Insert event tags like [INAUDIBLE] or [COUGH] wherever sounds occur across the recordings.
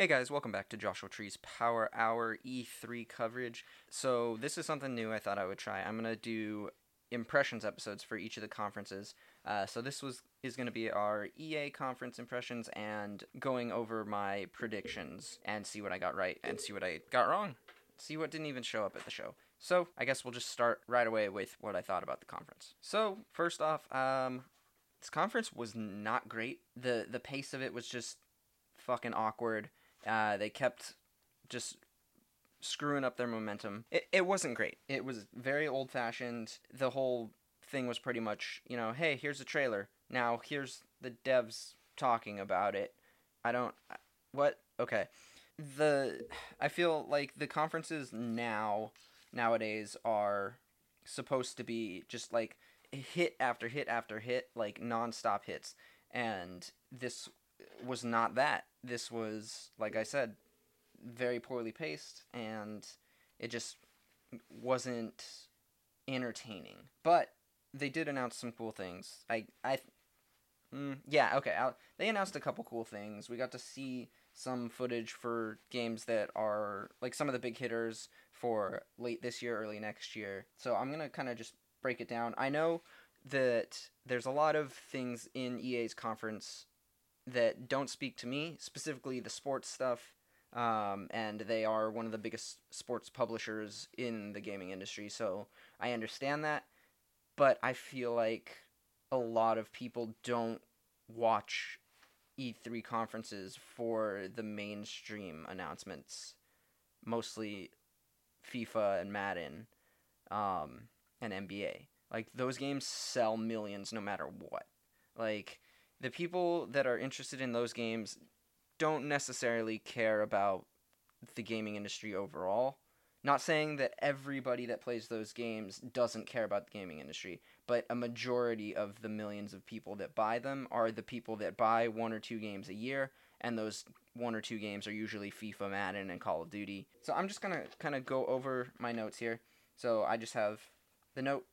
Hey guys, welcome back to Joshua Tree's Power Hour E3 coverage. So, this is something new I thought I would try. I'm going to do impressions episodes for each of the conferences. Uh, so, this was is going to be our EA conference impressions and going over my predictions and see what I got right and see what I got wrong. See what didn't even show up at the show. So, I guess we'll just start right away with what I thought about the conference. So, first off, um, this conference was not great. The the pace of it was just fucking awkward. Uh, they kept just screwing up their momentum. It, it wasn't great. It was very old fashioned. The whole thing was pretty much, you know, hey, here's a trailer. Now here's the devs talking about it. I don't. What? Okay. The I feel like the conferences now nowadays are supposed to be just like hit after hit after hit, like nonstop hits, and this was not that. This was, like I said, very poorly paced, and it just wasn't entertaining. But they did announce some cool things. I, I, mm, yeah, okay. I'll, they announced a couple cool things. We got to see some footage for games that are like some of the big hitters for late this year, early next year. So I'm gonna kind of just break it down. I know that there's a lot of things in EA's conference that don't speak to me, specifically the sports stuff. Um, and they are one of the biggest sports publishers in the gaming industry, so I understand that. But I feel like a lot of people don't watch E3 conferences for the mainstream announcements, mostly FIFA and Madden um, and NBA. Like, those games sell millions no matter what. Like, the people that are interested in those games don't necessarily care about the gaming industry overall. Not saying that everybody that plays those games doesn't care about the gaming industry, but a majority of the millions of people that buy them are the people that buy one or two games a year, and those one or two games are usually FIFA, Madden, and Call of Duty. So I'm just gonna kind of go over my notes here. So I just have the notes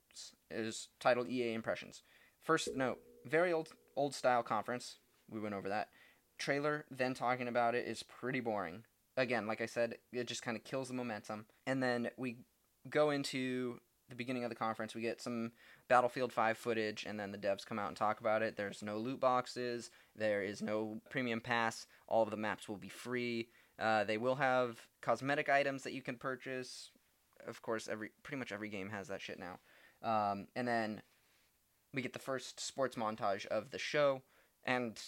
is titled EA Impressions. First note, very old old style conference. We went over that. Trailer, then talking about it is pretty boring. Again, like I said, it just kind of kills the momentum. And then we go into the beginning of the conference. We get some Battlefield 5 footage, and then the devs come out and talk about it. There's no loot boxes, there is no premium pass. All of the maps will be free. Uh, they will have cosmetic items that you can purchase. Of course, every pretty much every game has that shit now. Um, and then we get the first sports montage of the show, and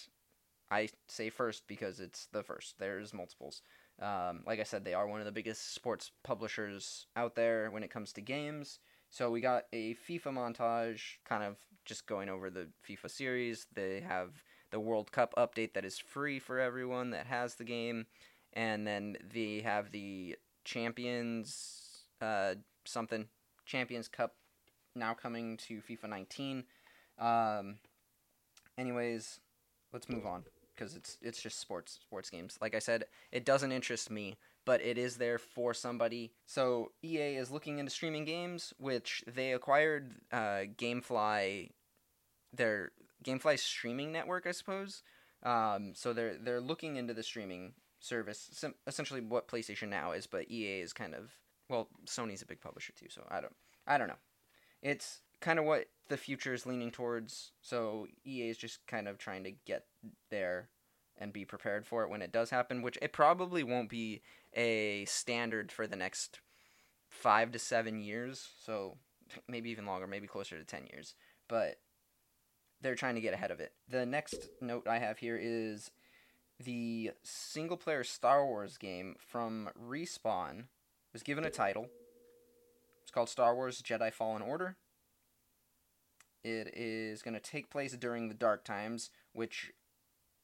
I say first because it's the first. There's multiples. Um, like I said, they are one of the biggest sports publishers out there when it comes to games. So we got a FIFA montage, kind of just going over the FIFA series. They have the World Cup update that is free for everyone that has the game, and then they have the Champions uh, something Champions Cup now coming to FIFA 19. Um, anyways, let's move on because it's it's just sports sports games. Like I said, it doesn't interest me, but it is there for somebody. So EA is looking into streaming games, which they acquired uh, GameFly, their GameFly streaming network, I suppose. Um, so they're they're looking into the streaming service, sim- essentially what PlayStation Now is, but EA is kind of well, Sony's a big publisher too, so I don't I don't know. It's kind of what the future is leaning towards. So EA is just kind of trying to get there and be prepared for it when it does happen, which it probably won't be a standard for the next five to seven years. So [LAUGHS] maybe even longer, maybe closer to 10 years. But they're trying to get ahead of it. The next note I have here is the single player Star Wars game from Respawn was given a title. It's called Star Wars Jedi Fallen Order. It is going to take place during the Dark Times, which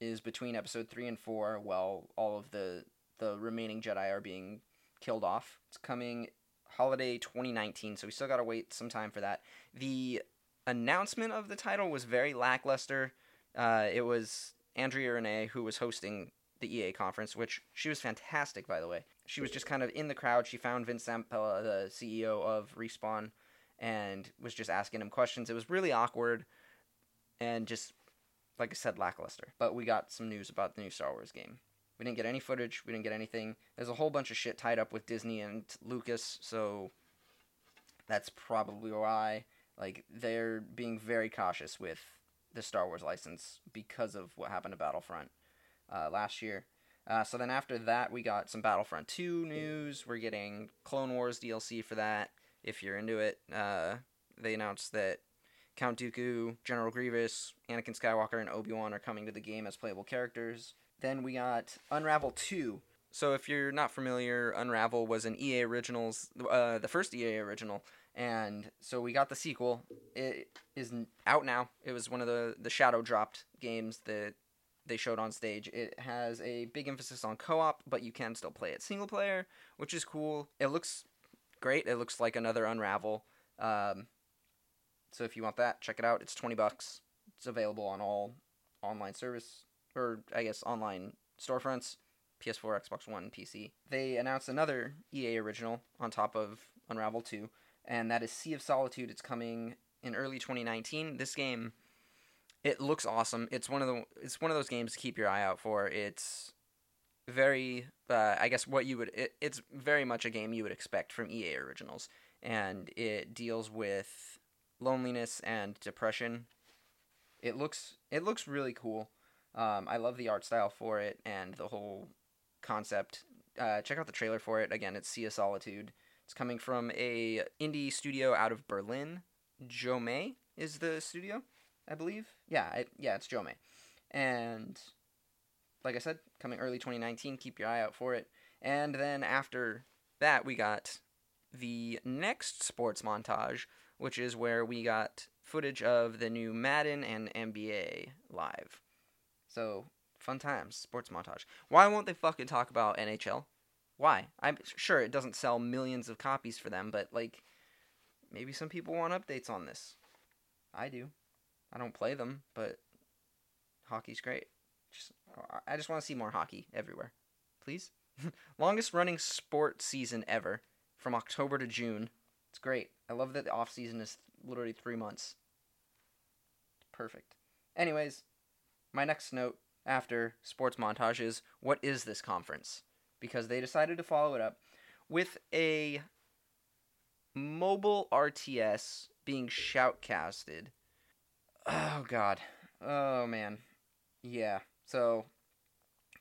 is between episode 3 and 4 while all of the the remaining Jedi are being killed off. It's coming holiday 2019, so we still got to wait some time for that. The announcement of the title was very lackluster. Uh, it was Andrea Rene who was hosting the EA conference, which she was fantastic, by the way. She was just kind of in the crowd. She found Vince Zampella, the CEO of Respawn, and was just asking him questions. It was really awkward and just, like I said, lackluster. But we got some news about the new Star Wars game. We didn't get any footage. We didn't get anything. There's a whole bunch of shit tied up with Disney and Lucas, so that's probably why. Like they're being very cautious with the Star Wars license because of what happened to Battlefront uh, last year. Uh, so then after that, we got some Battlefront 2 news. We're getting Clone Wars DLC for that. If you're into it, uh, they announced that Count Dooku, General Grievous, Anakin Skywalker, and Obi Wan are coming to the game as playable characters. Then we got Unravel 2. So if you're not familiar, Unravel was an EA Originals, uh, the first EA original, and so we got the sequel. It is out now. It was one of the the shadow dropped games that they showed on stage. It has a big emphasis on co-op, but you can still play it single player, which is cool. It looks great. It looks like another Unravel. Um, so if you want that, check it out. It's twenty bucks. It's available on all online service or I guess online storefronts, PS4, Xbox One, PC. They announced another EA original on top of Unravel 2, and that is Sea of Solitude. It's coming in early 2019. This game it looks awesome. It's one of the it's one of those games to keep your eye out for. It's very uh, I guess what you would it, it's very much a game you would expect from EA originals and it deals with loneliness and depression. It looks it looks really cool. Um, I love the art style for it and the whole concept. Uh, check out the trailer for it. Again, it's Sea of Solitude. It's coming from a indie studio out of Berlin. Jome is the studio, I believe. Yeah, yeah, it's Jo-Mei. And like I said, coming early 2019. Keep your eye out for it. And then after that, we got the next sports montage, which is where we got footage of the new Madden and NBA live. So, fun times, sports montage. Why won't they fucking talk about NHL? Why? I'm sure it doesn't sell millions of copies for them, but like maybe some people want updates on this. I do. I don't play them, but hockey's great. Just I just want to see more hockey everywhere. Please. [LAUGHS] Longest running sport season ever from October to June. It's great. I love that the off season is literally 3 months. Perfect. Anyways, my next note after sports montage is what is this conference? Because they decided to follow it up with a mobile RTS being shoutcasted. Oh, God. Oh, man. Yeah. So,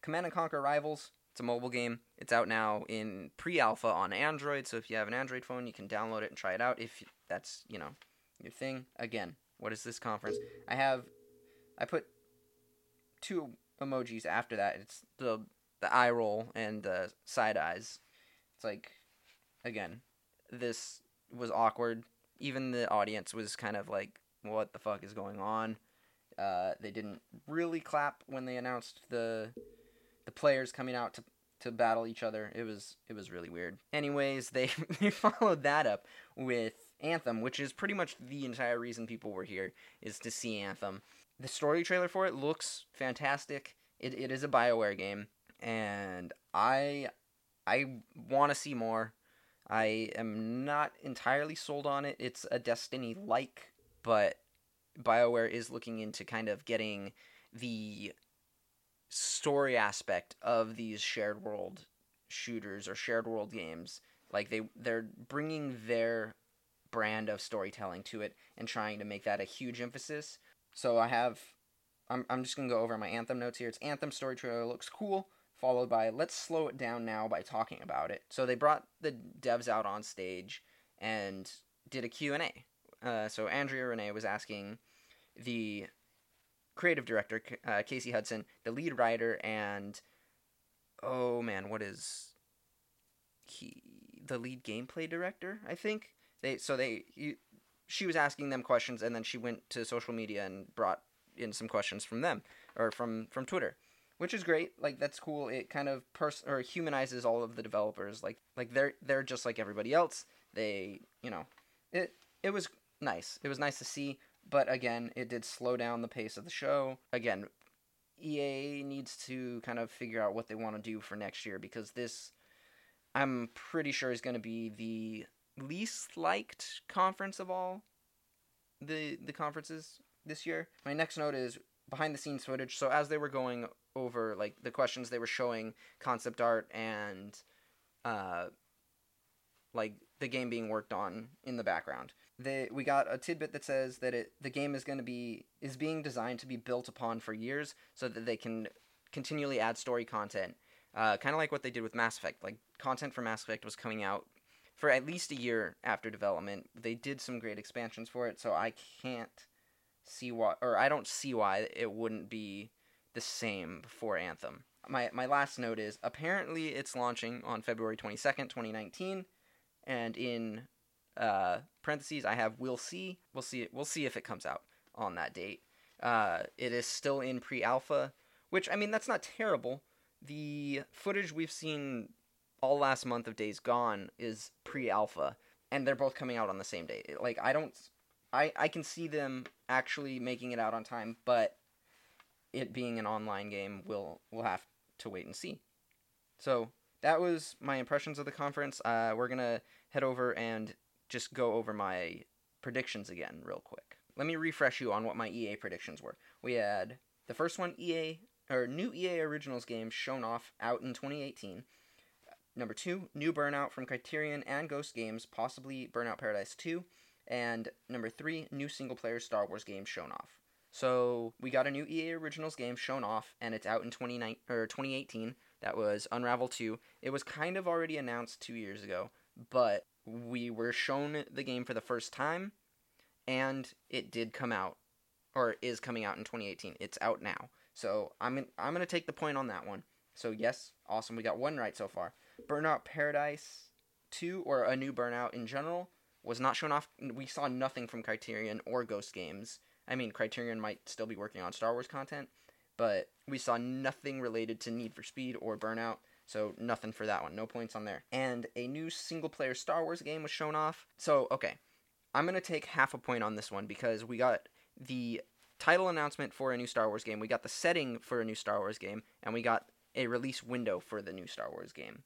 Command and Conquer Rivals, it's a mobile game. It's out now in pre alpha on Android. So, if you have an Android phone, you can download it and try it out if that's, you know, your thing. Again, what is this conference? I have. I put two emojis after that. It's the the eye roll and the side eyes. It's like again, this was awkward. Even the audience was kind of like, "What the fuck is going on?" Uh, they didn't really clap when they announced the the players coming out to to battle each other. It was it was really weird. Anyways, they [LAUGHS] they followed that up with Anthem, which is pretty much the entire reason people were here is to see Anthem the story trailer for it looks fantastic. It, it is a Bioware game, and I I want to see more. I am not entirely sold on it. It's a Destiny like, but BioWare is looking into kind of getting the story aspect of these shared world shooters or shared world games. Like they they're bringing their brand of storytelling to it and trying to make that a huge emphasis so I have, I'm, I'm just going to go over my Anthem notes here. It's Anthem story trailer looks cool, followed by let's slow it down now by talking about it. So they brought the devs out on stage and did a Q&A. Uh, so Andrea Rene was asking the creative director, uh, Casey Hudson, the lead writer, and oh man, what is he? The lead gameplay director, I think. They so they she was asking them questions, and then she went to social media and brought in some questions from them or from from Twitter, which is great. Like that's cool. It kind of pers- or humanizes all of the developers. Like like they're they're just like everybody else. They you know it it was nice. It was nice to see, but again, it did slow down the pace of the show. Again, EA needs to kind of figure out what they want to do for next year because this I'm pretty sure is going to be the least liked conference of all the the conferences this year. My next note is behind the scenes footage. So as they were going over like the questions they were showing concept art and uh, like the game being worked on in the background. They, we got a tidbit that says that it the game is going to be is being designed to be built upon for years so that they can continually add story content. Uh, kind of like what they did with Mass Effect. Like content for Mass Effect was coming out for at least a year after development. They did some great expansions for it, so I can't see why or I don't see why it wouldn't be the same for Anthem. My my last note is apparently it's launching on February 22nd, 2019 and in uh, parentheses I have we'll see. We'll see it. we'll see if it comes out on that date. Uh, it is still in pre-alpha, which I mean that's not terrible. The footage we've seen all last month of Days Gone is pre-alpha, and they're both coming out on the same day. Like I don't, I I can see them actually making it out on time, but it being an online game, we'll we'll have to wait and see. So that was my impressions of the conference. Uh, we're gonna head over and just go over my predictions again, real quick. Let me refresh you on what my EA predictions were. We had the first one, EA or new EA Originals game shown off out in 2018. Number two, new Burnout from Criterion and Ghost Games, possibly Burnout Paradise 2. And number three, new single player Star Wars game shown off. So we got a new EA Originals game shown off, and it's out in 29, or 2018. That was Unravel 2. It was kind of already announced two years ago, but we were shown the game for the first time, and it did come out, or is coming out in 2018. It's out now. So I'm in, I'm gonna take the point on that one. So yes, awesome. We got one right so far. Burnout Paradise 2 or a new Burnout in general was not shown off. We saw nothing from Criterion or Ghost Games. I mean, Criterion might still be working on Star Wars content, but we saw nothing related to Need for Speed or Burnout. So nothing for that one. No points on there. And a new single player Star Wars game was shown off. So, okay. I'm going to take half a point on this one because we got the title announcement for a new Star Wars game, we got the setting for a new Star Wars game, and we got a release window for the new Star Wars game.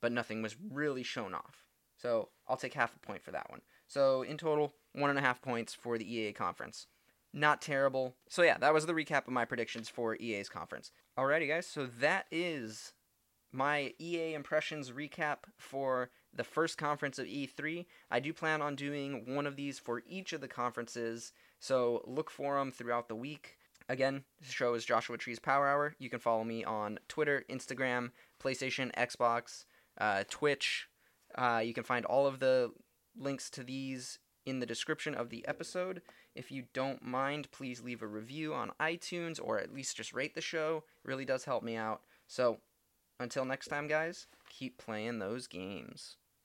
But nothing was really shown off. So I'll take half a point for that one. So in total, one and a half points for the EA conference. Not terrible. So yeah, that was the recap of my predictions for EA's conference. Alrighty, guys. So that is my EA impressions recap for the first conference of E3. I do plan on doing one of these for each of the conferences, so look for them throughout the week. Again, the show is Joshua Tree's Power Hour. You can follow me on Twitter, Instagram, PlayStation, Xbox, uh, Twitch. Uh, you can find all of the links to these in the description of the episode. If you don't mind, please leave a review on iTunes or at least just rate the show. It really does help me out. So, until next time, guys, keep playing those games.